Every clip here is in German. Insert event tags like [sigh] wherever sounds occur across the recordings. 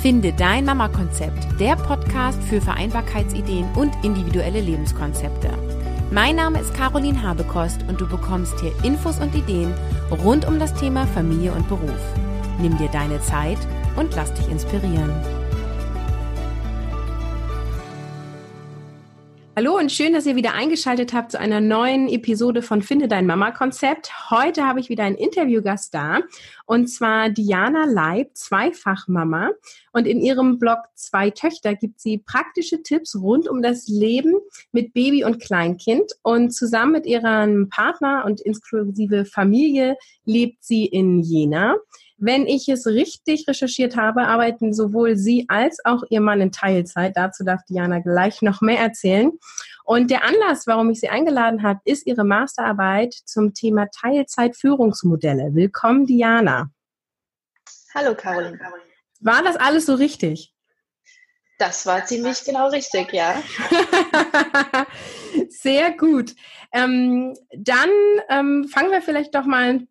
Finde dein Mama-Konzept, der Podcast für Vereinbarkeitsideen und individuelle Lebenskonzepte. Mein Name ist Caroline Habekost und du bekommst hier Infos und Ideen rund um das Thema Familie und Beruf. Nimm dir deine Zeit und lass dich inspirieren. Hallo und schön, dass ihr wieder eingeschaltet habt zu einer neuen Episode von Finde dein Mama-Konzept. Heute habe ich wieder einen Interviewgast da und zwar Diana Leib, Zweifachmama. Und in ihrem Blog Zwei Töchter gibt sie praktische Tipps rund um das Leben mit Baby und Kleinkind. Und zusammen mit ihrem Partner und inklusive Familie lebt sie in Jena. Wenn ich es richtig recherchiert habe, arbeiten sowohl Sie als auch Ihr Mann in Teilzeit. Dazu darf Diana gleich noch mehr erzählen. Und der Anlass, warum ich Sie eingeladen habe, ist Ihre Masterarbeit zum Thema Teilzeitführungsmodelle. Willkommen, Diana. Hallo, Caroline. War das alles so richtig? Das war ziemlich genau richtig, ja. [laughs] Sehr gut. Ähm, dann ähm, fangen wir vielleicht doch mal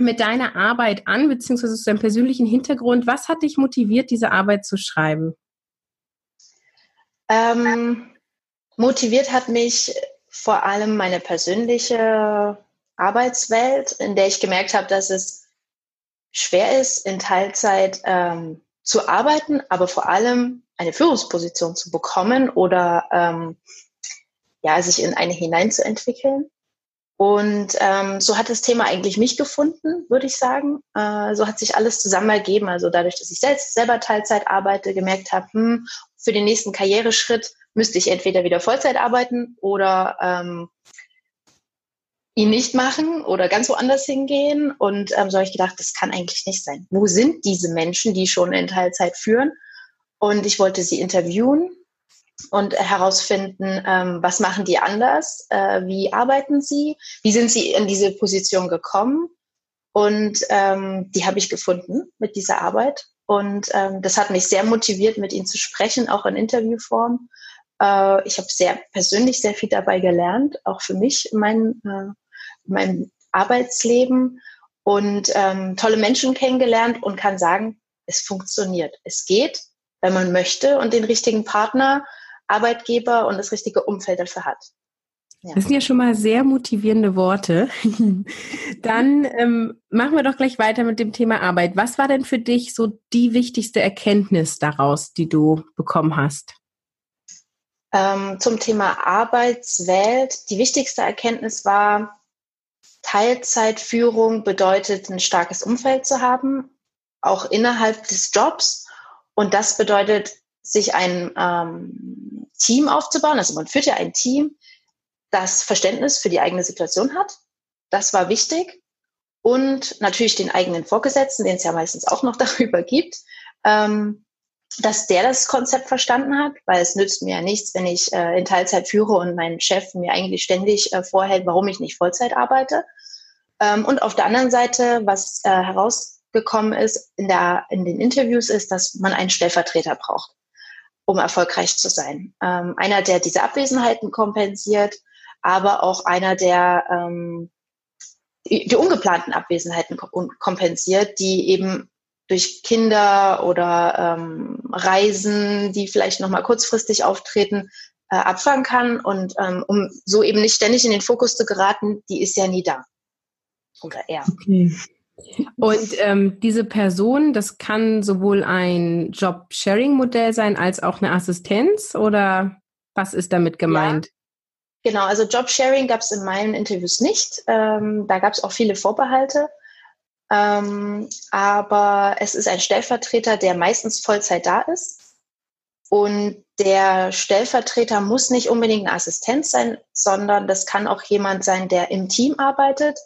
mit deiner Arbeit an, beziehungsweise zu deinem persönlichen Hintergrund. Was hat dich motiviert, diese Arbeit zu schreiben? Ähm, motiviert hat mich vor allem meine persönliche Arbeitswelt, in der ich gemerkt habe, dass es schwer ist, in Teilzeit ähm, zu arbeiten, aber vor allem eine Führungsposition zu bekommen oder ähm, ja, sich in eine hineinzuentwickeln. Und ähm, so hat das Thema eigentlich mich gefunden, würde ich sagen. Äh, so hat sich alles zusammen ergeben. Also dadurch, dass ich selbst selber Teilzeit arbeite, gemerkt habe, hm, für den nächsten Karriereschritt müsste ich entweder wieder Vollzeit arbeiten oder ähm, ihn nicht machen oder ganz woanders hingehen. Und ähm, so habe ich gedacht, das kann eigentlich nicht sein. Wo sind diese Menschen, die schon in Teilzeit führen? Und ich wollte sie interviewen und herausfinden, ähm, was machen die anders, äh, wie arbeiten sie, wie sind sie in diese Position gekommen. Und ähm, die habe ich gefunden mit dieser Arbeit. Und ähm, das hat mich sehr motiviert, mit ihnen zu sprechen, auch in Interviewform. Äh, ich habe sehr persönlich sehr viel dabei gelernt, auch für mich in mein, äh, mein Arbeitsleben und ähm, tolle Menschen kennengelernt und kann sagen, es funktioniert. Es geht, wenn man möchte und den richtigen Partner Arbeitgeber und das richtige Umfeld dafür hat. Ja. Das sind ja schon mal sehr motivierende Worte. [laughs] Dann ähm, machen wir doch gleich weiter mit dem Thema Arbeit. Was war denn für dich so die wichtigste Erkenntnis daraus, die du bekommen hast? Ähm, zum Thema Arbeitswelt. Die wichtigste Erkenntnis war, Teilzeitführung bedeutet, ein starkes Umfeld zu haben, auch innerhalb des Jobs. Und das bedeutet, sich ein ähm, Team aufzubauen. Also man führt ja ein Team, das Verständnis für die eigene Situation hat. Das war wichtig. Und natürlich den eigenen Vorgesetzten, den es ja meistens auch noch [laughs] darüber gibt, ähm, dass der das Konzept verstanden hat, weil es nützt mir ja nichts, wenn ich äh, in Teilzeit führe und mein Chef mir eigentlich ständig äh, vorhält, warum ich nicht Vollzeit arbeite. Ähm, und auf der anderen Seite, was äh, herausgekommen ist in, der, in den Interviews, ist, dass man einen Stellvertreter braucht um erfolgreich zu sein. Ähm, einer, der diese Abwesenheiten kompensiert, aber auch einer, der ähm, die, die ungeplanten Abwesenheiten kompensiert, die eben durch Kinder oder ähm, Reisen, die vielleicht nochmal kurzfristig auftreten, äh, abfangen kann. Und ähm, um so eben nicht ständig in den Fokus zu geraten, die ist ja nie da. Oder er. Okay. Und ähm, diese Person, das kann sowohl ein Job-Sharing-Modell sein als auch eine Assistenz oder was ist damit gemeint? Ja. Genau, also Job-Sharing gab es in meinen Interviews nicht. Ähm, da gab es auch viele Vorbehalte. Ähm, aber es ist ein Stellvertreter, der meistens Vollzeit da ist. Und der Stellvertreter muss nicht unbedingt eine Assistenz sein, sondern das kann auch jemand sein, der im Team arbeitet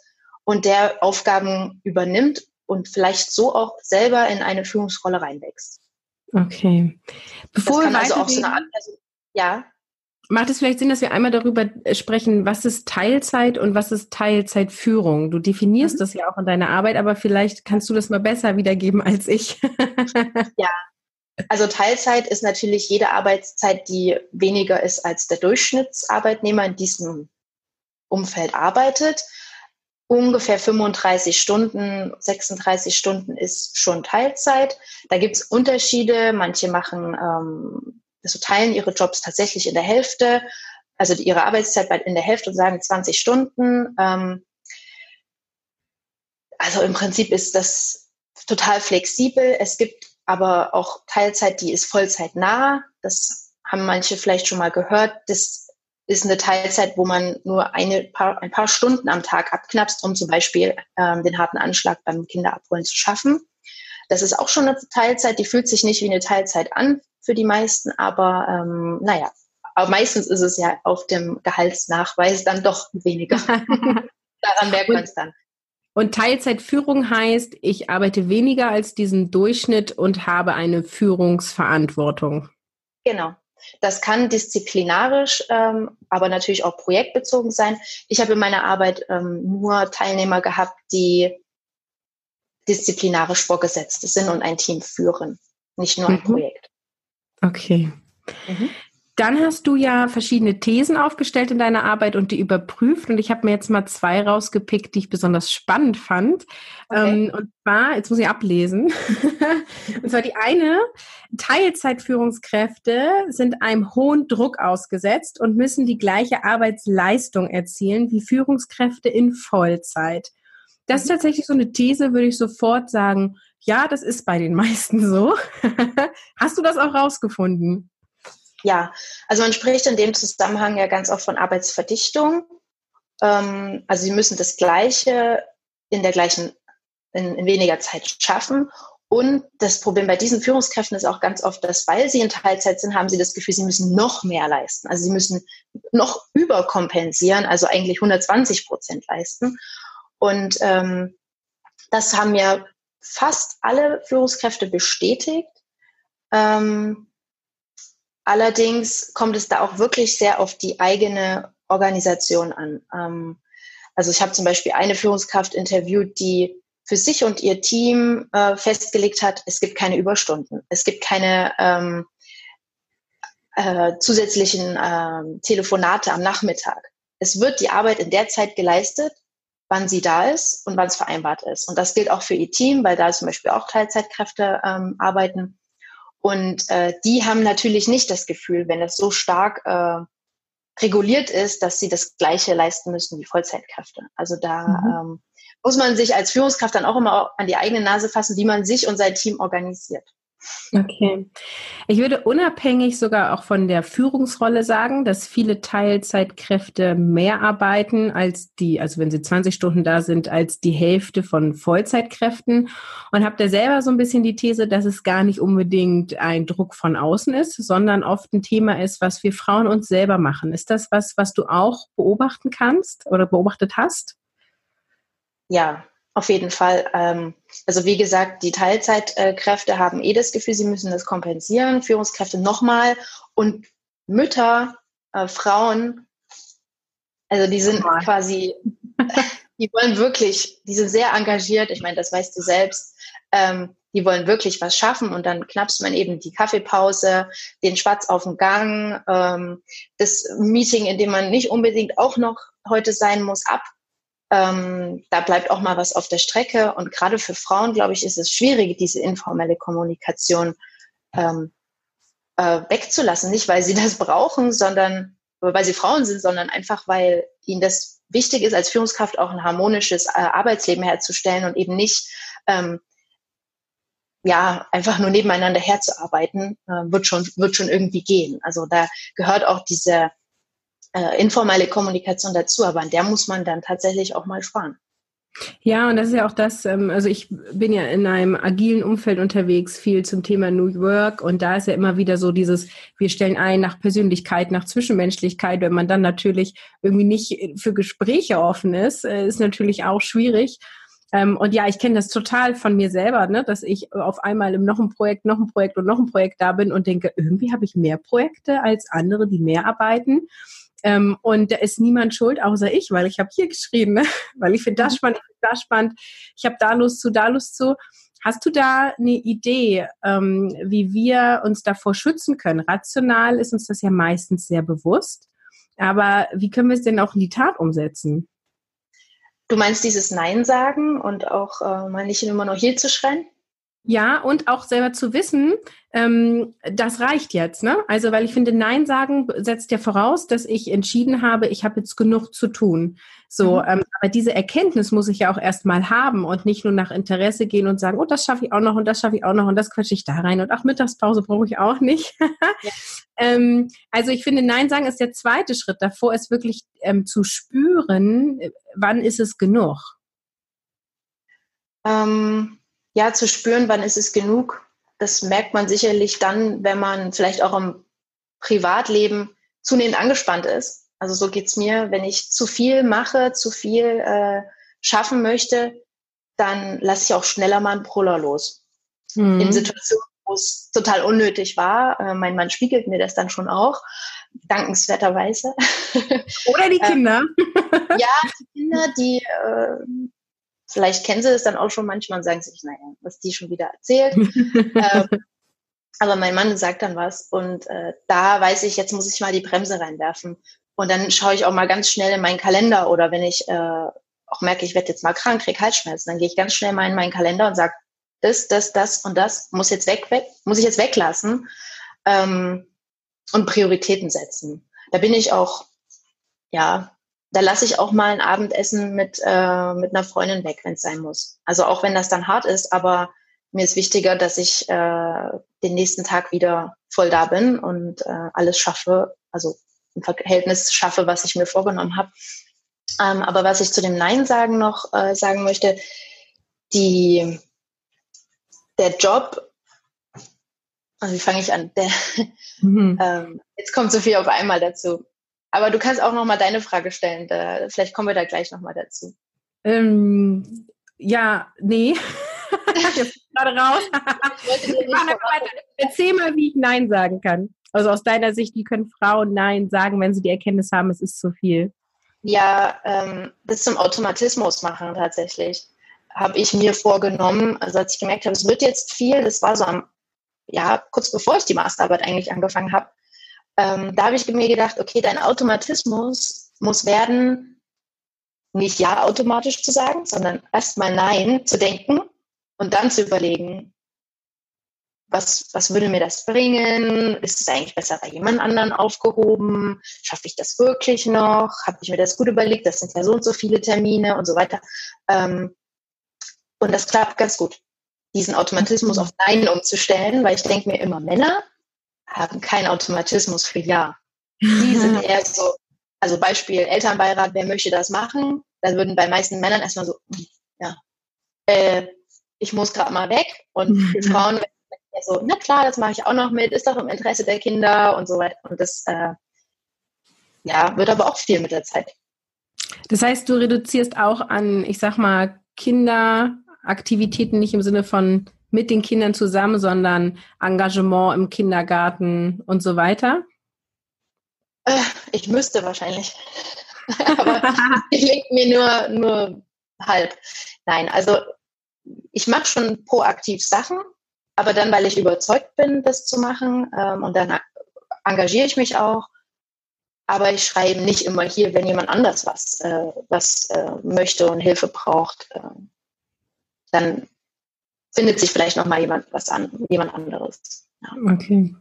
und der Aufgaben übernimmt und vielleicht so auch selber in eine Führungsrolle reinwächst. Okay. Bevor das kann also auch so eine Art, also, ja. Macht es vielleicht Sinn, dass wir einmal darüber äh, sprechen, was ist Teilzeit und was ist Teilzeitführung? Du definierst mhm. das ja auch in deiner Arbeit, aber vielleicht kannst du das mal besser wiedergeben als ich. [laughs] ja. Also Teilzeit ist natürlich jede Arbeitszeit, die weniger ist als der Durchschnittsarbeitnehmer in diesem Umfeld arbeitet. Ungefähr 35 Stunden, 36 Stunden ist schon Teilzeit. Da gibt es Unterschiede. Manche machen, ähm, also teilen ihre Jobs tatsächlich in der Hälfte, also ihre Arbeitszeit in der Hälfte und sagen 20 Stunden. Ähm, also im Prinzip ist das total flexibel. Es gibt aber auch Teilzeit, die ist Vollzeit nah. Das haben manche vielleicht schon mal gehört. Das ist eine Teilzeit, wo man nur eine paar, ein paar Stunden am Tag abknapst, um zum Beispiel ähm, den harten Anschlag beim Kinderabholen zu schaffen. Das ist auch schon eine Teilzeit, die fühlt sich nicht wie eine Teilzeit an für die meisten, aber ähm, naja, aber meistens ist es ja auf dem Gehaltsnachweis dann doch weniger. [laughs] Daran merkt man es dann. Und Teilzeitführung heißt, ich arbeite weniger als diesen Durchschnitt und habe eine Führungsverantwortung. Genau. Das kann disziplinarisch, ähm, aber natürlich auch projektbezogen sein. Ich habe in meiner Arbeit ähm, nur Teilnehmer gehabt, die disziplinarisch vorgesetzt sind und ein Team führen, nicht nur ein mhm. Projekt. Okay. Mhm. Dann hast du ja verschiedene Thesen aufgestellt in deiner Arbeit und die überprüft. Und ich habe mir jetzt mal zwei rausgepickt, die ich besonders spannend fand. Okay. Ähm, und zwar, jetzt muss ich ablesen. [laughs] und zwar die eine, Teilzeitführungskräfte sind einem hohen Druck ausgesetzt und müssen die gleiche Arbeitsleistung erzielen wie Führungskräfte in Vollzeit. Das ist mhm. tatsächlich so eine These, würde ich sofort sagen, ja, das ist bei den meisten so. [laughs] Hast du das auch rausgefunden? Ja, also man spricht in dem Zusammenhang ja ganz oft von Arbeitsverdichtung. Ähm, also sie müssen das Gleiche in der gleichen, in, in weniger Zeit schaffen. Und das Problem bei diesen Führungskräften ist auch ganz oft, dass weil sie in Teilzeit sind, haben sie das Gefühl, sie müssen noch mehr leisten. Also sie müssen noch überkompensieren, also eigentlich 120 Prozent leisten. Und ähm, das haben ja fast alle Führungskräfte bestätigt. Ähm, Allerdings kommt es da auch wirklich sehr auf die eigene Organisation an. Ähm, also ich habe zum Beispiel eine Führungskraft interviewt, die für sich und ihr Team äh, festgelegt hat, es gibt keine Überstunden, es gibt keine ähm, äh, zusätzlichen äh, Telefonate am Nachmittag. Es wird die Arbeit in der Zeit geleistet, wann sie da ist und wann es vereinbart ist. Und das gilt auch für ihr Team, weil da zum Beispiel auch Teilzeitkräfte ähm, arbeiten. Und äh, die haben natürlich nicht das Gefühl, wenn es so stark äh, reguliert ist, dass sie das Gleiche leisten müssen wie Vollzeitkräfte. Also da mhm. ähm, muss man sich als Führungskraft dann auch immer an die eigene Nase fassen, wie man sich und sein Team organisiert. Okay. Ich würde unabhängig sogar auch von der Führungsrolle sagen, dass viele Teilzeitkräfte mehr arbeiten als die, also wenn sie 20 Stunden da sind, als die Hälfte von Vollzeitkräften. Und habe da selber so ein bisschen die These, dass es gar nicht unbedingt ein Druck von außen ist, sondern oft ein Thema ist, was wir Frauen uns selber machen. Ist das was, was du auch beobachten kannst oder beobachtet hast? Ja, auf jeden Fall. Ähm, also wie gesagt, die Teilzeitkräfte haben eh das Gefühl, sie müssen das kompensieren, Führungskräfte nochmal und Mütter, äh, Frauen, also die sind oh quasi, [laughs] die wollen wirklich, die sind sehr engagiert, ich meine, das weißt du selbst, ähm, die wollen wirklich was schaffen und dann knappst man eben die Kaffeepause, den Schwarz auf dem Gang, ähm, das Meeting, in dem man nicht unbedingt auch noch heute sein muss, ab ähm, da bleibt auch mal was auf der Strecke. Und gerade für Frauen, glaube ich, ist es schwierig, diese informelle Kommunikation ähm, äh, wegzulassen. Nicht, weil sie [laughs] das brauchen, sondern weil sie Frauen sind, sondern einfach, weil ihnen das wichtig ist, als Führungskraft auch ein harmonisches äh, Arbeitsleben herzustellen und eben nicht ähm, ja, einfach nur nebeneinander herzuarbeiten, äh, wird schon, wird schon irgendwie gehen. Also da gehört auch diese, äh, informelle Kommunikation dazu, aber an der muss man dann tatsächlich auch mal sparen. Ja, und das ist ja auch das, ähm, also ich bin ja in einem agilen Umfeld unterwegs, viel zum Thema New Work und da ist ja immer wieder so dieses, wir stellen ein nach Persönlichkeit, nach Zwischenmenschlichkeit, wenn man dann natürlich irgendwie nicht für Gespräche offen ist, äh, ist natürlich auch schwierig. Ähm, und ja, ich kenne das total von mir selber, ne, dass ich auf einmal im noch ein Projekt, noch ein Projekt und noch ein Projekt da bin und denke, irgendwie habe ich mehr Projekte als andere, die mehr arbeiten. Ähm, und da ist niemand schuld, außer ich, weil ich habe hier geschrieben, ne? [laughs] weil ich finde das mhm. spannend, ich finde das spannend, ich habe da Lust zu, da Lust zu. Hast du da eine Idee, ähm, wie wir uns davor schützen können? Rational ist uns das ja meistens sehr bewusst, aber wie können wir es denn auch in die Tat umsetzen? Du meinst dieses Nein sagen und auch äh, mal nicht immer nur hier zu schreien? Ja, und auch selber zu wissen, ähm, das reicht jetzt. Ne? Also, weil ich finde, Nein sagen setzt ja voraus, dass ich entschieden habe, ich habe jetzt genug zu tun. So, mhm. ähm, aber diese Erkenntnis muss ich ja auch erstmal haben und nicht nur nach Interesse gehen und sagen, oh, das schaffe ich auch noch und das schaffe ich auch noch und das quetsche ich da rein und auch Mittagspause brauche ich auch nicht. [laughs] ja. ähm, also ich finde, Nein sagen ist der zweite Schritt. Davor ist wirklich ähm, zu spüren, wann ist es genug. Ähm ja, zu spüren, wann ist es genug. Das merkt man sicherlich dann, wenn man vielleicht auch im Privatleben zunehmend angespannt ist. Also so geht's mir. Wenn ich zu viel mache, zu viel äh, schaffen möchte, dann lasse ich auch schneller mal einen Proller los. Mhm. In Situationen, wo es total unnötig war. Äh, mein Mann spiegelt mir das dann schon auch, dankenswerterweise. Oder die [laughs] Kinder. ja, die Kinder, die äh, Vielleicht kennen sie es dann auch schon manchmal und sagen sich, naja, was die schon wieder erzählt. [laughs] ähm, aber mein Mann sagt dann was und äh, da weiß ich, jetzt muss ich mal die Bremse reinwerfen. Und dann schaue ich auch mal ganz schnell in meinen Kalender oder wenn ich äh, auch merke, ich werde jetzt mal krank, krieg Halsschmerzen, dann gehe ich ganz schnell mal in meinen Kalender und sage, das, das, das und das muss jetzt weg, weg muss ich jetzt weglassen ähm, und Prioritäten setzen. Da bin ich auch ja da lasse ich auch mal ein Abendessen mit, äh, mit einer Freundin weg, wenn es sein muss. Also auch wenn das dann hart ist, aber mir ist wichtiger, dass ich äh, den nächsten Tag wieder voll da bin und äh, alles schaffe, also im Verhältnis schaffe, was ich mir vorgenommen habe. Ähm, aber was ich zu dem Nein sagen noch äh, sagen möchte, die, der Job, also wie fange ich an? Der, mhm. [laughs] ähm, jetzt kommt so viel auf einmal dazu. Aber du kannst auch noch mal deine Frage stellen. Da, vielleicht kommen wir da gleich noch mal dazu. Ähm, ja, nee. [laughs] Jetzt gerade raus. Erzähl mal, wie ich Nein sagen kann. Also aus deiner Sicht, wie können Frauen Nein sagen, wenn sie die Erkenntnis haben, es ist zu viel? Ja, ähm, das zum Automatismus machen tatsächlich. Habe ich mir vorgenommen, also als ich gemerkt habe, es wird jetzt viel, das war so am, ja, kurz bevor ich die Masterarbeit eigentlich angefangen habe, ähm, da habe ich mir gedacht, okay, dein Automatismus muss werden, nicht Ja automatisch zu sagen, sondern erstmal Nein zu denken und dann zu überlegen, was, was würde mir das bringen? Ist es eigentlich besser bei jemand anderen aufgehoben? Schaffe ich das wirklich noch? Habe ich mir das gut überlegt? Das sind ja so und so viele Termine und so weiter. Ähm, und das klappt ganz gut, diesen Automatismus auf Nein umzustellen, weil ich denke mir immer, Männer haben keinen Automatismus für Ja. Die sind [laughs] eher so, also Beispiel Elternbeirat, wer möchte das machen? Da würden bei meisten Männern erstmal so, ja, äh, ich muss gerade mal weg. Und [laughs] Frauen so, na klar, das mache ich auch noch mit, ist doch im Interesse der Kinder und so weiter. Und das, äh, ja, wird aber auch viel mit der Zeit. Das heißt, du reduzierst auch an, ich sag mal, Kinderaktivitäten nicht im Sinne von mit den Kindern zusammen, sondern Engagement im Kindergarten und so weiter? Äh, ich müsste wahrscheinlich. [laughs] Aber ich lege mir nur, nur halb. Nein, also ich mache schon proaktiv Sachen, aber dann, weil ich überzeugt bin, das zu machen ähm, und dann engagiere ich mich auch. Aber ich schreibe nicht immer hier, wenn jemand anders was, äh, was äh, möchte und Hilfe braucht. Äh, dann findet sich vielleicht noch mal jemand was an, jemand anderes. Ja. Okay.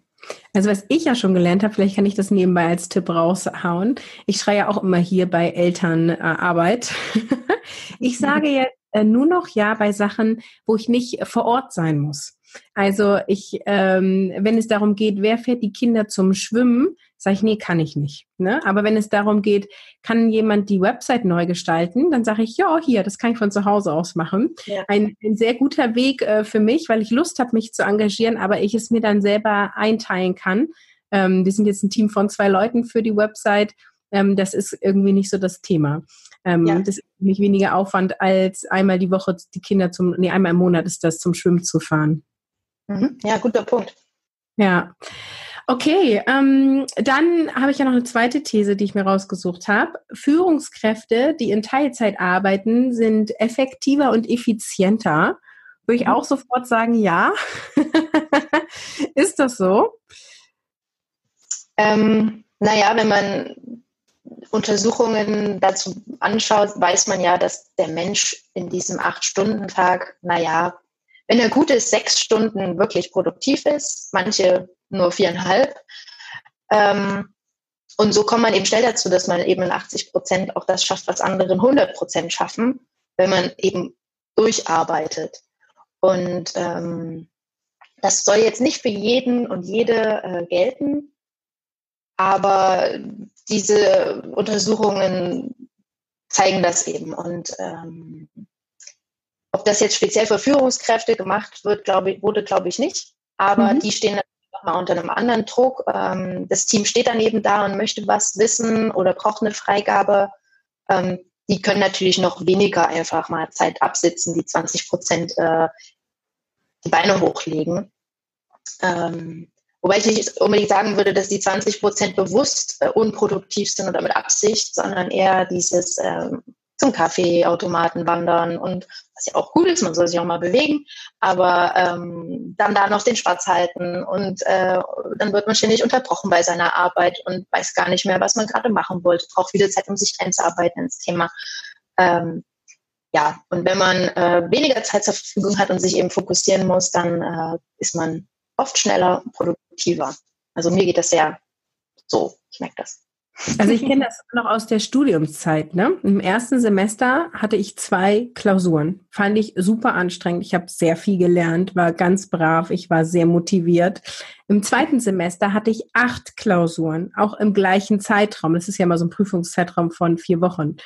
Also was ich ja schon gelernt habe, vielleicht kann ich das nebenbei als Tipp raushauen. Ich schreie ja auch immer hier bei Elternarbeit. [laughs] ich sage jetzt äh, nur noch ja bei Sachen, wo ich nicht vor Ort sein muss. Also ich, ähm, wenn es darum geht, wer fährt die Kinder zum Schwimmen, sage ich, nee, kann ich nicht. Ne? Aber wenn es darum geht, kann jemand die Website neu gestalten, dann sage ich, ja, hier, das kann ich von zu Hause aus machen. Ja. Ein, ein, sehr guter Weg äh, für mich, weil ich Lust habe, mich zu engagieren, aber ich es mir dann selber einteilen kann. Ähm, wir sind jetzt ein Team von zwei Leuten für die Website. Ähm, das ist irgendwie nicht so das Thema. Ähm, ja. Das ist nicht weniger Aufwand, als einmal die Woche die Kinder zum, nee, einmal im Monat ist das zum Schwimmen zu fahren. Mhm. Ja, guter Punkt. Ja. Okay, ähm, dann habe ich ja noch eine zweite These, die ich mir rausgesucht habe. Führungskräfte, die in Teilzeit arbeiten, sind effektiver und effizienter. Würde ich mhm. auch sofort sagen, ja. [laughs] Ist das so? Ähm, naja, wenn man Untersuchungen dazu anschaut, weiß man ja, dass der Mensch in diesem Acht-Stunden-Tag, naja, wenn er gut ist, sechs Stunden wirklich produktiv ist, manche nur viereinhalb. Ähm, und so kommt man eben schnell dazu, dass man eben in 80 Prozent auch das schafft, was andere in 100 Prozent schaffen, wenn man eben durcharbeitet. Und ähm, das soll jetzt nicht für jeden und jede äh, gelten, aber diese Untersuchungen zeigen das eben. Und ähm, ob das jetzt speziell für Führungskräfte gemacht wird, glaube ich, wurde, glaube ich, nicht. Aber mhm. die stehen nochmal unter einem anderen Druck. Ähm, das Team steht daneben da und möchte was wissen oder braucht eine Freigabe. Ähm, die können natürlich noch weniger einfach mal Zeit absitzen, die 20 Prozent äh, die Beine hochlegen. Ähm, wobei ich nicht unbedingt sagen würde, dass die 20 Prozent bewusst äh, unproduktiv sind oder mit Absicht, sondern eher dieses ähm, zum Kaffeeautomaten wandern und was ja auch cool ist, man soll sich auch mal bewegen, aber ähm, dann da noch den Spatz halten und äh, dann wird man ständig unterbrochen bei seiner Arbeit und weiß gar nicht mehr, was man gerade machen wollte, braucht wieder Zeit, um sich einzuarbeiten ins Thema. Ähm, ja, und wenn man äh, weniger Zeit zur Verfügung hat und sich eben fokussieren muss, dann äh, ist man oft schneller und produktiver. Also mir geht das sehr so, ich merke das. Also ich [laughs] kenne das noch aus der Studiumszeit. Ne? Im ersten Semester hatte ich zwei Klausuren. Fand ich super anstrengend. Ich habe sehr viel gelernt, war ganz brav, ich war sehr motiviert. Im zweiten Semester hatte ich acht Klausuren, auch im gleichen Zeitraum. Das ist ja mal so ein Prüfungszeitraum von vier Wochen.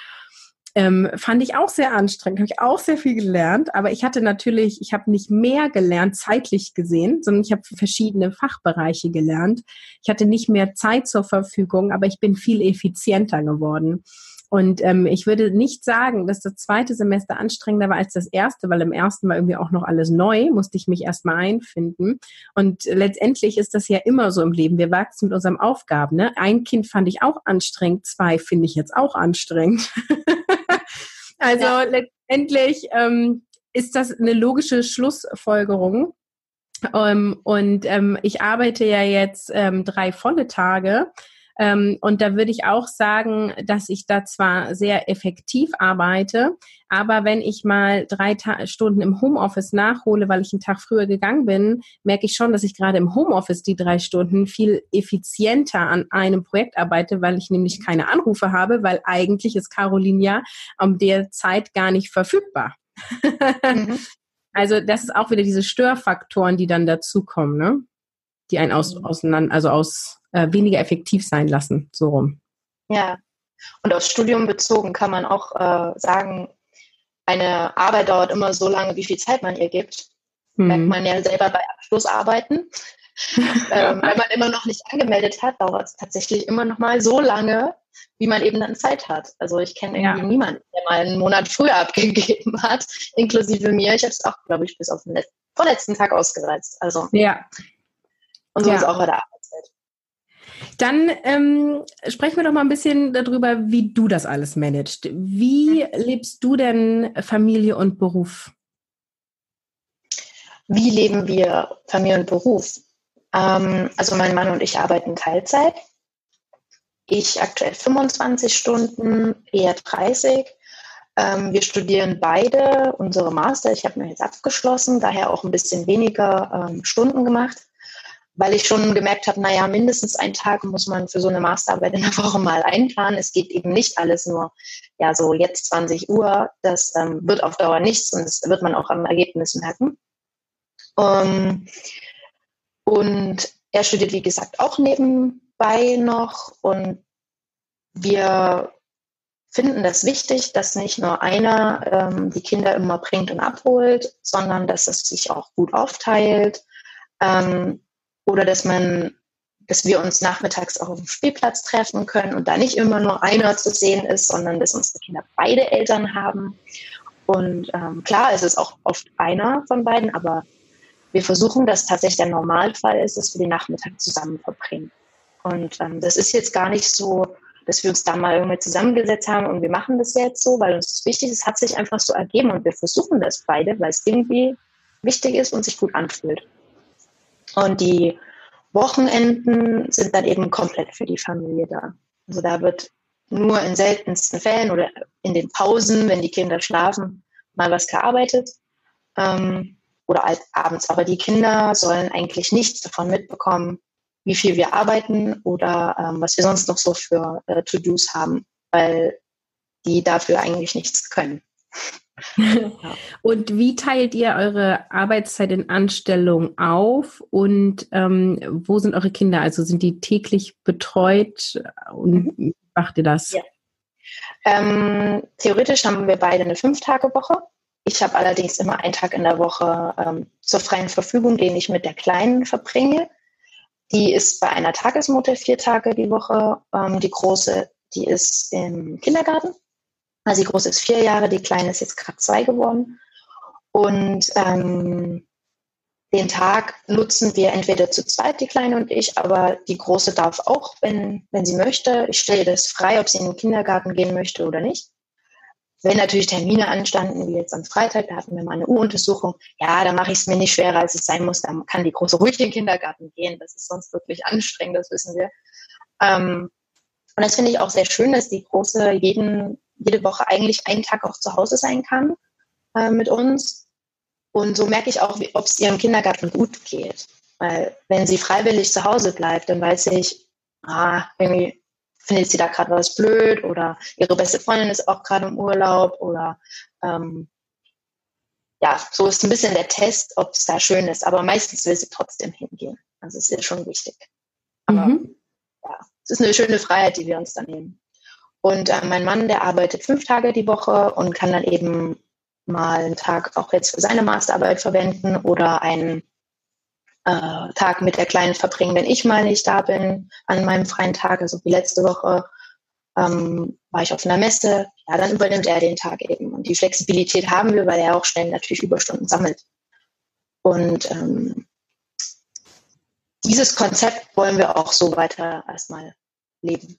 Ähm, fand ich auch sehr anstrengend, habe ich auch sehr viel gelernt, aber ich hatte natürlich, ich habe nicht mehr gelernt, zeitlich gesehen, sondern ich habe verschiedene Fachbereiche gelernt. Ich hatte nicht mehr Zeit zur Verfügung, aber ich bin viel effizienter geworden. Und ähm, ich würde nicht sagen, dass das zweite Semester anstrengender war als das erste, weil im ersten war irgendwie auch noch alles neu, musste ich mich erstmal einfinden. Und letztendlich ist das ja immer so im Leben. Wir wachsen mit unseren Aufgaben. Ne? Ein Kind fand ich auch anstrengend, zwei finde ich jetzt auch anstrengend. [laughs] Also ja. letztendlich ähm, ist das eine logische Schlussfolgerung. Ähm, und ähm, ich arbeite ja jetzt ähm, drei volle Tage. Ähm, und da würde ich auch sagen, dass ich da zwar sehr effektiv arbeite, aber wenn ich mal drei Ta Stunden im Homeoffice nachhole, weil ich einen Tag früher gegangen bin, merke ich schon, dass ich gerade im Homeoffice die drei Stunden viel effizienter an einem Projekt arbeite, weil ich nämlich keine Anrufe habe, weil eigentlich ist Caroline ja um der Zeit gar nicht verfügbar. mhm. [laughs] Also das ist auch wieder diese Störfaktoren, die dann dazukommen, ne? Die einen aus, mhm. auseinander, also aus äh, weniger effektiv sein lassen, so rum. Ja. Und aufs Studium bezogen kann man auch äh, sagen, eine Arbeit dauert immer so lange, wie viel Zeit man ihr gibt. Mhm. Merkt man ja selber bei Abschlussarbeiten. [laughs] ähm, wenn man immer noch nicht angemeldet hat, dauert es tatsächlich immer noch mal so lange, wie man eben dann Zeit hat. Also ich kenne irgendwie ja. niemanden, der mal einen Monat früher [laughs] abgegeben hat, inklusive mir. Ich habe es auch, glaube ich, bis auf den vorletzten Tag ausgereizt. Also ja. Und so ja. ist auch bei der Arbeitszeit. Dann ähm, sprechen wir doch mal ein bisschen darüber, wie du das alles managst. Wie mhm. lebst du denn Familie und Beruf? Wie leben wir Familie und Beruf? Ähm, also mein Mann und ich arbeiten Teilzeit. Ich aktuell 25 Stunden, eher 30. Ähm, wir studieren beide unsere Master. Ich habe mir jetzt abgeschlossen, daher auch ein bisschen weniger ähm, Stunden gemacht weil ich schon gemerkt habe, naja, mindestens einen Tag muss man für so eine Masterarbeit in der Woche mal einplanen. Es geht eben nicht alles nur, ja, so jetzt 20 Uhr. Das ähm, wird auf Dauer nichts und das wird man auch am Ergebnis merken. Um, ähm, und er studiert, wie gesagt, auch nebenbei noch und wir finden das wichtig, dass nicht nur einer ähm, die Kinder immer bringt und abholt, sondern dass es sich auch gut aufteilt. Ähm, oder dass man, dass wir uns nachmittags auch auf dem Spielplatz treffen können und da nicht immer nur einer zu sehen ist, sondern dass unsere Kinder beide Eltern haben. Und ähm, klar, es ist auch oft einer von beiden, aber wir versuchen, dass tatsächlich der Normalfall ist, dass wir den Nachmittag zusammen verbringen. Und ähm, das ist jetzt gar nicht so, dass wir uns da mal irgendwie zusammengesetzt haben und wir machen das jetzt so, weil uns das wichtig ist, hat sich einfach so ergeben und wir versuchen das beide, weil es irgendwie wichtig ist und sich gut anfühlt. Und die Wochenenden sind dann eben komplett für die Familie da. Also da wird nur in seltensten Fällen oder in den Pausen, wenn die Kinder schlafen, mal was gearbeitet ähm, oder abends. Aber die Kinder sollen eigentlich nichts davon mitbekommen, wie viel wir arbeiten oder ähm, was wir sonst noch so für äh, To-Dos haben, weil die dafür eigentlich nichts können. Und wie teilt ihr eure Arbeitszeit in Anstellung auf und ähm, wo sind eure Kinder? Also sind die täglich betreut und mhm. macht ihr das? Ja. Ähm, theoretisch haben wir beide eine Fünf-Tage-Woche. Ich habe allerdings immer einen Tag in der Woche ähm, zur freien Verfügung, den ich mit der Kleinen verbringe. Die ist bei einer Tagesmutter vier Tage die Woche. Ähm, die große, die ist im Kindergarten also die große ist vier Jahre, die kleine ist jetzt gerade zwei geworden. Und ähm, den Tag nutzen wir entweder zu zweit, die Kleine und ich, aber die Große darf auch, wenn, wenn sie möchte. Ich stelle das frei, ob sie in den Kindergarten gehen möchte oder nicht. Wenn natürlich Termine anstanden, wie jetzt am Freitag, da hatten wir mal eine U-Untersuchung, ja, da mache ich es mir nicht schwerer, als es sein muss. Da kann die Große ruhig in den Kindergarten gehen. Das ist sonst wirklich anstrengend, das wissen wir. Ähm, und das finde ich auch sehr schön, dass die Große jeden jede Woche eigentlich einen Tag auch zu Hause sein kann äh, mit uns. Und so merke ich auch, ob es ihrem Kindergarten gut geht. Weil wenn sie freiwillig zu Hause bleibt, dann weiß ich, ah, irgendwie findet sie da gerade was blöd oder ihre beste Freundin ist auch gerade im Urlaub oder ähm, ja, so ist ein bisschen der Test, ob es da schön ist. Aber meistens will sie trotzdem hingehen. Also es ist schon wichtig. Aber mhm. ja, es ist eine schöne Freiheit, die wir uns da nehmen. Und äh, mein Mann, der arbeitet fünf Tage die Woche und kann dann eben mal einen Tag auch jetzt für seine Masterarbeit verwenden oder einen äh, Tag mit der Kleinen verbringen, wenn ich mal nicht da bin an meinem freien Tag. Also wie letzte Woche ähm, war ich auf einer Messe. Ja, dann übernimmt er den Tag eben. Und die Flexibilität haben wir, weil er auch schnell natürlich Überstunden sammelt. Und ähm, dieses Konzept wollen wir auch so weiter erstmal leben.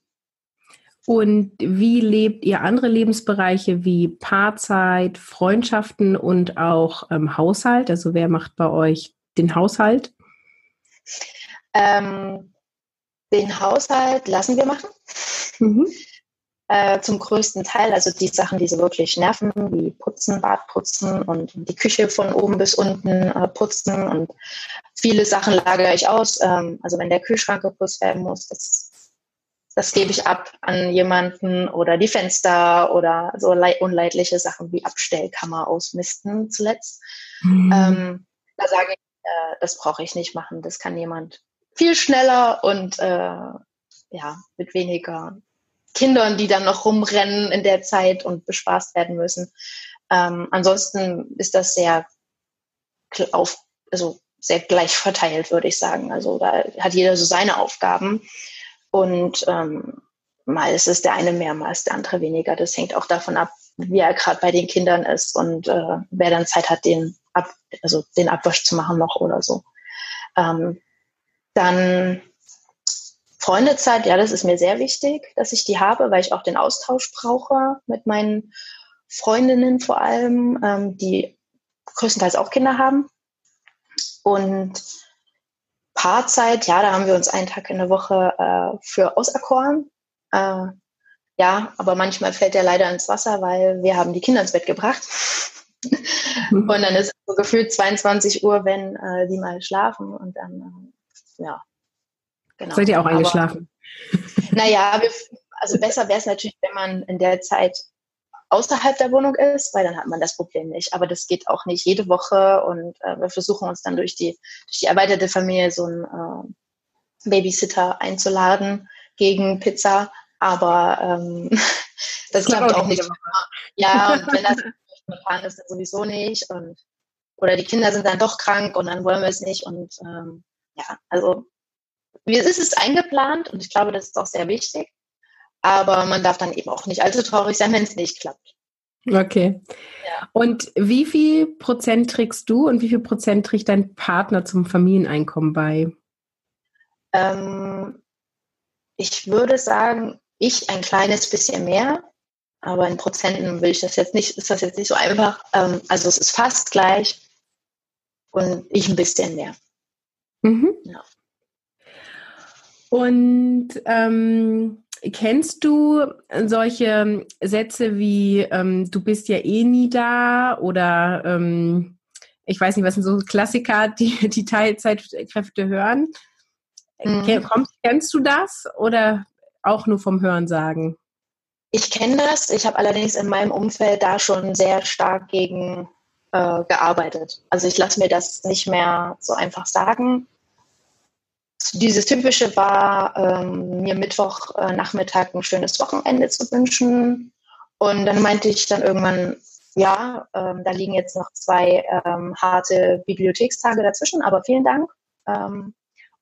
Und wie lebt ihr andere Lebensbereiche wie Paarzeit, Freundschaften und auch ähm, Haushalt? Also wer macht bei euch den Haushalt? Ähm, den Haushalt lassen wir machen. Mhm. Äh, zum größten Teil, also die Sachen, die so wirklich nerven, wie Putzen, Bad putzen und die Küche von oben bis unten äh, putzen und viele Sachen lagere ich aus. Ähm, also wenn der Kühlschrank geputzt werden muss, das das gebe ich ab an jemanden oder die Fenster oder so unleidliche Sachen wie Abstellkammer ausmisten zuletzt. Mhm. Ähm, da sage ich, äh, das brauche ich nicht machen. Das kann jemand viel schneller und äh, ja, mit weniger Kindern, die dann noch rumrennen in der Zeit und bespaßt werden müssen. Ähm, ansonsten ist das sehr auf, also sehr gleich verteilt, würde ich sagen. Also da hat jeder so seine Aufgaben. Und ähm, mal ist es der eine mehr, mal der andere weniger. Das hängt auch davon ab, wie er gerade bei den Kindern ist und äh, wer dann Zeit hat, den, ab, also den Abwasch zu machen noch oder so. Ähm, dann Freundezeit, ja, das ist mir sehr wichtig, dass ich die habe, weil ich auch den Austausch brauche mit meinen Freundinnen vor allem, ähm, die größtenteils auch Kinder haben. Und Paarzeit, ja, da haben wir uns einen Tag in der Woche äh, für auserkoren. Äh, ja, aber manchmal fällt er leider ins Wasser, weil wir haben die Kinder ins Bett gebracht. Mhm. und dann ist es so gefühlt 22 Uhr, wenn äh, die mal schlafen und dann, äh, ja, genau. Seid ihr auch eingeschlafen? naja, wir, also besser wäre es natürlich, wenn man in der Zeit außerhalb der Wohnung ist, weil dann hat man das Problem nicht. Aber das geht auch nicht jede Woche und äh, wir versuchen uns dann durch die, durch die erweiterte Familie so einen äh, Babysitter einzuladen gegen Pizza. Aber ähm, [laughs] das klappt auch nicht. Ja, [laughs] und wenn das spontan ist, dann sowieso nicht. Und, oder die Kinder sind dann doch krank und dann wollen wir es nicht. Und ähm, ja, also es ist eingeplant und ich glaube, das ist auch sehr wichtig. Aber man darf dann eben auch nicht allzu traurig sein, wenn es nicht klappt. Okay. Ja. Und wie viel Prozent trägst du und wie viel Prozent trägt dein Partner zum Familieneinkommen bei? Ähm, ich würde sagen, ich ein kleines bisschen mehr, aber in Prozenten will ich das jetzt nicht, ist das jetzt nicht so einfach. Ähm, also es ist fast gleich und ich ein bisschen mehr. Mhm. Ja. Und ähm, kennst du solche Sätze wie ähm, du bist ja eh nie da oder ähm, ich weiß nicht, was sind so Klassiker, die die Teilzeitkräfte hören? Mhm. Kommst, kennst du das oder auch nur vom Hören sagen? Ich kenne das. Ich habe allerdings in meinem Umfeld da schon sehr stark gegen äh, gearbeitet. Also ich lasse mir das nicht mehr so einfach sagen. Dieses Typische war, ähm, mir Mittwochnachmittag äh, ein schönes Wochenende zu wünschen. Und dann meinte ich dann irgendwann, ja, ähm, da liegen jetzt noch zwei ähm, harte Bibliothekstage dazwischen, aber vielen Dank. Ähm,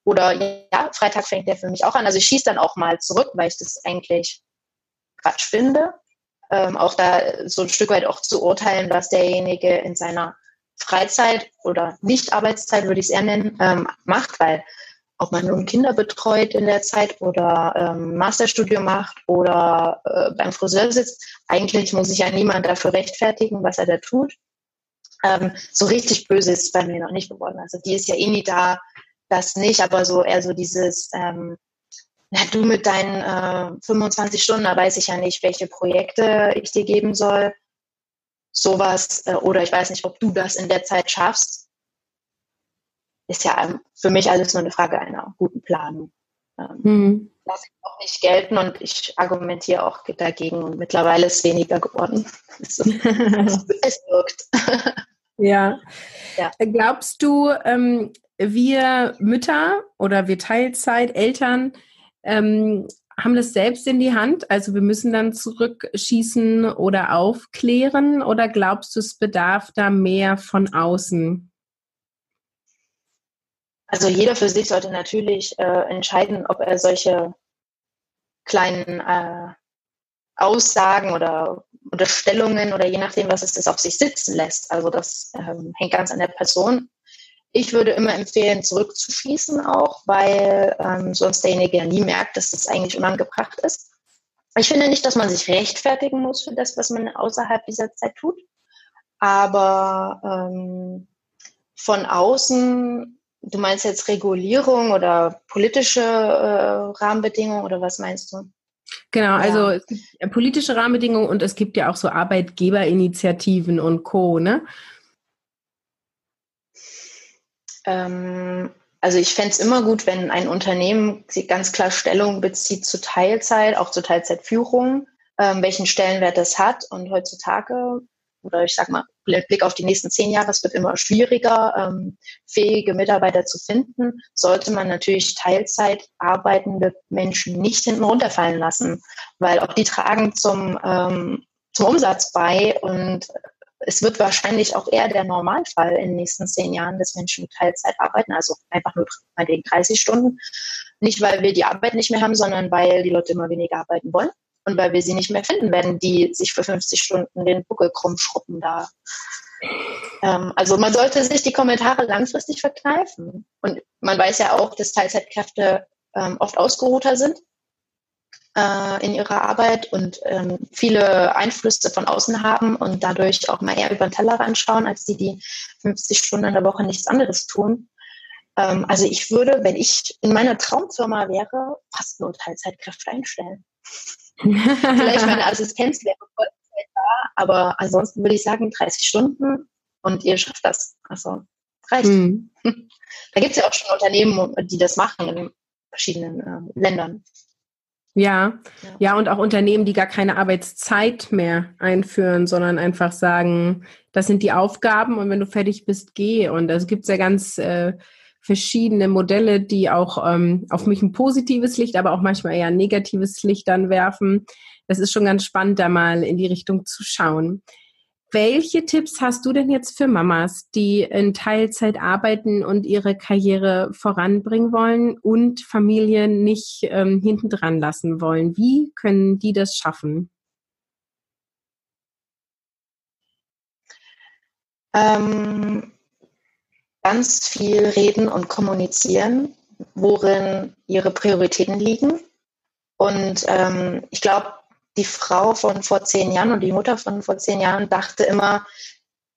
oder ja, Freitag fängt der für mich auch an. Also ich schieße dann auch mal zurück, weil ich das eigentlich Quatsch finde. Ähm, auch da so ein Stück weit auch zu urteilen, was derjenige in seiner Freizeit oder Nicht-Arbeitszeit, würde ich es eher nennen, ähm, macht, weil ob man nun Kinder betreut in der Zeit oder ähm, Masterstudium macht oder äh, beim Friseur sitzt, eigentlich muss sich ja niemand dafür rechtfertigen, was er da tut. Ähm, so richtig böse ist es bei mir noch nicht geworden. Also die ist ja eh nie da, das nicht, aber so eher so dieses, ähm, na, du mit deinen äh, 25 Stunden, da weiß ich ja nicht, welche Projekte ich dir geben soll. Sowas, äh, oder ich weiß nicht, ob du das in der Zeit schaffst. Ist ja für mich alles nur eine Frage einer guten Planung. Ähm, mhm. Lasse ich auch nicht gelten und ich argumentiere auch dagegen und mittlerweile ist es weniger geworden. es, [laughs] es wirkt. ja. ja. Glaubst du, ähm, wir Mütter oder wir Teilzeit, Eltern ähm, haben das selbst in die Hand? Also wir müssen dann zurückschießen oder aufklären oder glaubst du, es bedarf da mehr von außen? Also jeder für sich sollte natürlich äh, entscheiden, ob er solche kleinen äh, Aussagen oder Unterstellungen oder je nachdem, was es ist, auf sich sitzen lässt. Also das ähm, hängt ganz an der Person ich würde immer empfehlen, zurückzuschießen auch, weil ähm, sonst derjenige ja nie merkt, dass das eigentlich unangebracht ist. Ich finde nicht, dass man sich rechtfertigen muss für das, was man außerhalb dieser Zeit tut. Aber ähm, von außen, du meinst jetzt Regulierung oder politische äh, Rahmenbedingungen oder was meinst du? Genau, also es gibt politische Rahmenbedingungen und es gibt ja auch so Arbeitgeberinitiativen und Co. Ne? Ähm, also ich fände es immer gut, wenn ein Unternehmen ganz klar Stellung bezieht zu Teilzeit, auch zur Teilzeitführung, ähm, welchen Stellenwert das hat. Und heutzutage, oder ich sag mal, Blick auf die nächsten zehn Jahre, es wird immer schwieriger, ähm, fähige Mitarbeiter zu finden, sollte man natürlich Teilzeit arbeitende Menschen nicht hinten runterfallen lassen, weil auch die tragen zum, ähm, zum Umsatz bei und es wird wahrscheinlich auch eher der Normalfall in den nächsten zehn Jahren, dass Menschen Teilzeit arbeiten, also einfach nur bei den 30 Stunden. Nicht, weil wir die Arbeit nicht mehr haben, sondern weil die Leute immer weniger arbeiten wollen und weil wir sie nicht mehr finden werden, die sich für 50 Stunden den Buckel krumm schruppen da. Ähm, also man sollte sich die Kommentare langfristig verkneifen. Und man weiß ja auch, dass Teilzeitkräfte ähm, oft ausgeruhter sind äh, in ihrer Arbeit und ähm, viele Einflüsse von außen haben und dadurch auch mal eher über den Tellerrand schauen, als die, die 50 Stunden in der Woche nichts anderes tun. Ähm, also ich würde, wenn ich in meiner Traumfirma wäre, fast nur Teilzeitkräfte einstellen. Vielleicht meine [laughs] Assistenz wäre Vollzeit da, aber ansonsten würde ich sagen 30 Stunden und ihr schafft das. Also reicht. Mhm. [laughs] Da gibt es ja auch schon Unternehmen, die das machen in verschiedenen äh, Ländern. Ja, ja, ja, und auch Unternehmen, die gar keine Arbeitszeit mehr einführen, sondern einfach sagen, das sind die Aufgaben und wenn du fertig bist, geh. Und es gibt ja ganz äh, verschiedene Modelle, die auch ähm, auf mich ein positives Licht, aber auch manchmal eher ein negatives Licht dann werfen. Das ist schon ganz spannend, da mal in die Richtung zu schauen. Welche Tipps hast du denn jetzt für Mamas, die in Teilzeit arbeiten und ihre Karriere voranbringen wollen und Familien nicht ähm, hintendran lassen wollen? Wie können die das schaffen? Ähm, ganz viel reden und kommunizieren, worin ihre Prioritäten liegen. Und ähm, ich glaube, die Frau von vor zehn Jahren und die Mutter von vor zehn Jahren dachte immer,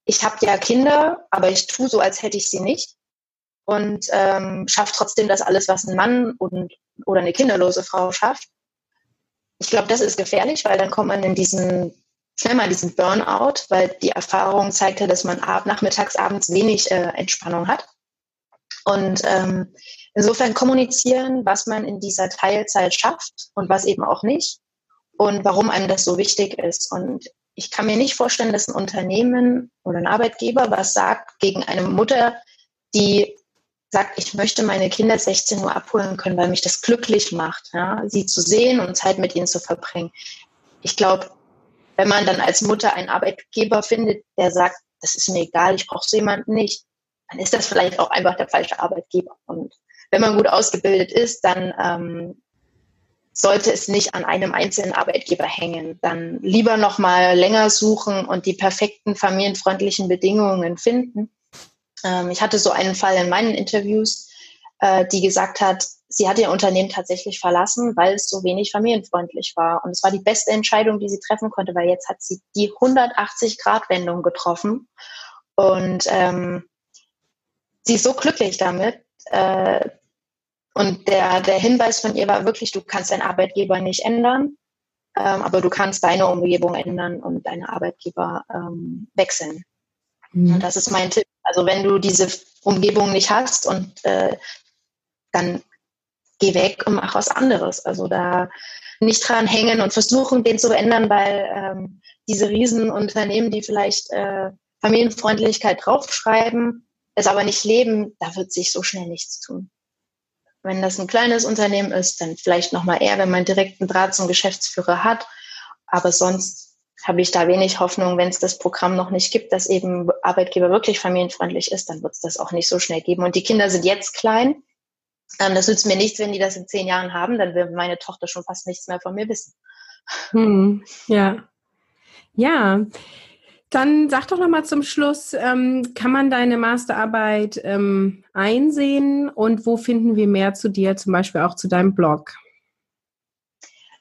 ich habe ja Kinder, aber ich tue so, als hätte ich sie nicht und ähm, schafft trotzdem das alles, was ein Mann und, oder eine kinderlose Frau schafft. ich glaube, das ist gefährlich, weil dann kommt man in diesen, schnell mal diesen Burnout, weil die Erfahrung zeigte, dass man ab, nachmittags, abends wenig äh, Entspannung hat. Und ähm, insofern kommunizieren, was man in dieser Teilzeit schafft und was eben auch nicht und warum einem das so wichtig ist. Und ich kann mir nicht vorstellen, dass ein Unternehmen oder ein Arbeitgeber was sagt gegen eine Mutter, die sagt, ich möchte meine Kinder 16 Uhr abholen können, weil mich das glücklich macht, ja, sie zu sehen und Zeit mit ihnen zu verbringen. Ich glaube, wenn man dann als Mutter einen Arbeitgeber findet, der sagt, das ist mir egal, ich brauche so jemanden nicht, dann ist das vielleicht auch einfach der falsche Arbeitgeber. Und wenn man gut ausgebildet ist, dann ähm, sollte es nicht an einem einzelnen Arbeitgeber hängen. Dann lieber noch mal länger suchen und die perfekten familienfreundlichen Bedingungen finden ähm, ich hatte so einen Fall in meinen Interviews, äh, die gesagt hat, sie hat ihr Unternehmen tatsächlich verlassen, weil es so wenig familienfreundlich war. Und es war die beste Entscheidung, die sie treffen konnte, weil jetzt hat sie die 180-Grad-Wendung getroffen. Und ähm, sie ist so glücklich damit. Äh, und der, der Hinweis von ihr war wirklich, du kannst deinen Arbeitgeber nicht ändern, ähm, aber du kannst deine Umgebung ändern und deine Arbeitgeber ähm, wechseln. Mhm. Und das ist mein Tipp. Also wenn du diese Umgebung nicht hast und äh, dann geh weg und mach was anderes. Also da nicht dran hängen und versuchen, den zu ändern, weil ähm, diese Riesenunternehmen, die vielleicht äh, Familienfreundlichkeit draufschreiben, es aber nicht leben, da wird sich so schnell nichts tun. Wenn das ein kleines Unternehmen ist, dann vielleicht nochmal eher, wenn man direkten Draht zum Geschäftsführer hat. Aber sonst habe ich da wenig Hoffnung, wenn es das Programm noch nicht gibt, dass eben Arbeitgeber wirklich familienfreundlich ist, dann wird es das auch nicht so schnell geben. Und die Kinder sind jetzt klein. Ähm, das nützt mir nichts, wenn die das in zehn Jahren haben, dann wird meine Tochter schon fast nichts mehr von mir wissen. Hm, ja. Ja. Dann sag doch nochmal zum Schluss, ähm, kann man deine Masterarbeit ähm, einsehen und wo finden wir mehr zu dir, zum Beispiel auch zu deinem Blog?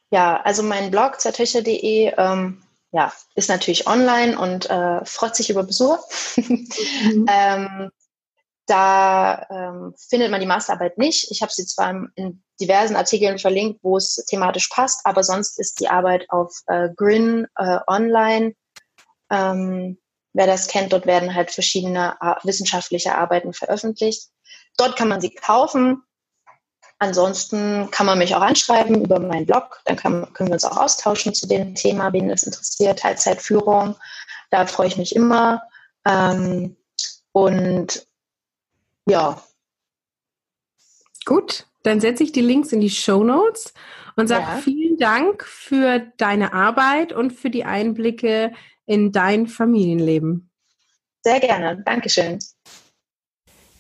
Ja, also mein Blog zertöcher.de ähm, ja, ist natürlich online und äh, freut sich über Besucher. [laughs] Mhm. Da ähm, findet man die Masterarbeit nicht. Ich habe sie zwar in diversen Artikeln verlinkt, wo es thematisch passt, aber sonst ist die Arbeit auf äh, Grin äh, online. Ähm, wer das kennt, dort werden halt verschiedene äh, wissenschaftliche Arbeiten veröffentlicht. Dort kann man sie kaufen. Ansonsten kann man mich auch anschreiben über meinen Blog. Dann kann, können wir uns auch austauschen zu dem Thema, wen es interessiert, Teilzeitführung. Da freue ich mich immer. Ähm, und ja. Gut, dann setze ich die Links in die Show Notes und sage ja. vielen Dank für deine Arbeit und für die Einblicke in dein Familienleben. Sehr gerne. Dankeschön.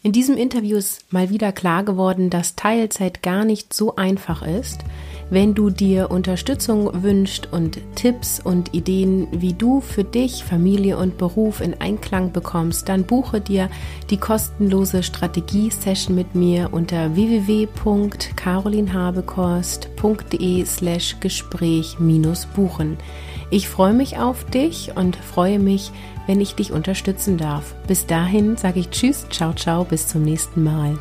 In diesem Interview ist mal wieder klar geworden, dass Teilzeit gar nicht so einfach ist. Wenn du dir Unterstützung wünschst und Tipps und Ideen, wie du für dich, Familie und Beruf in Einklang bekommst, dann buche dir die kostenlose Strategie-Session mit mir unter www.carolinhabekost.de slash Gespräch buchen. Ich freue mich auf dich und freue mich, wenn ich dich unterstützen darf. Bis dahin sage ich Tschüss, ciao, ciao, bis zum nächsten Mal.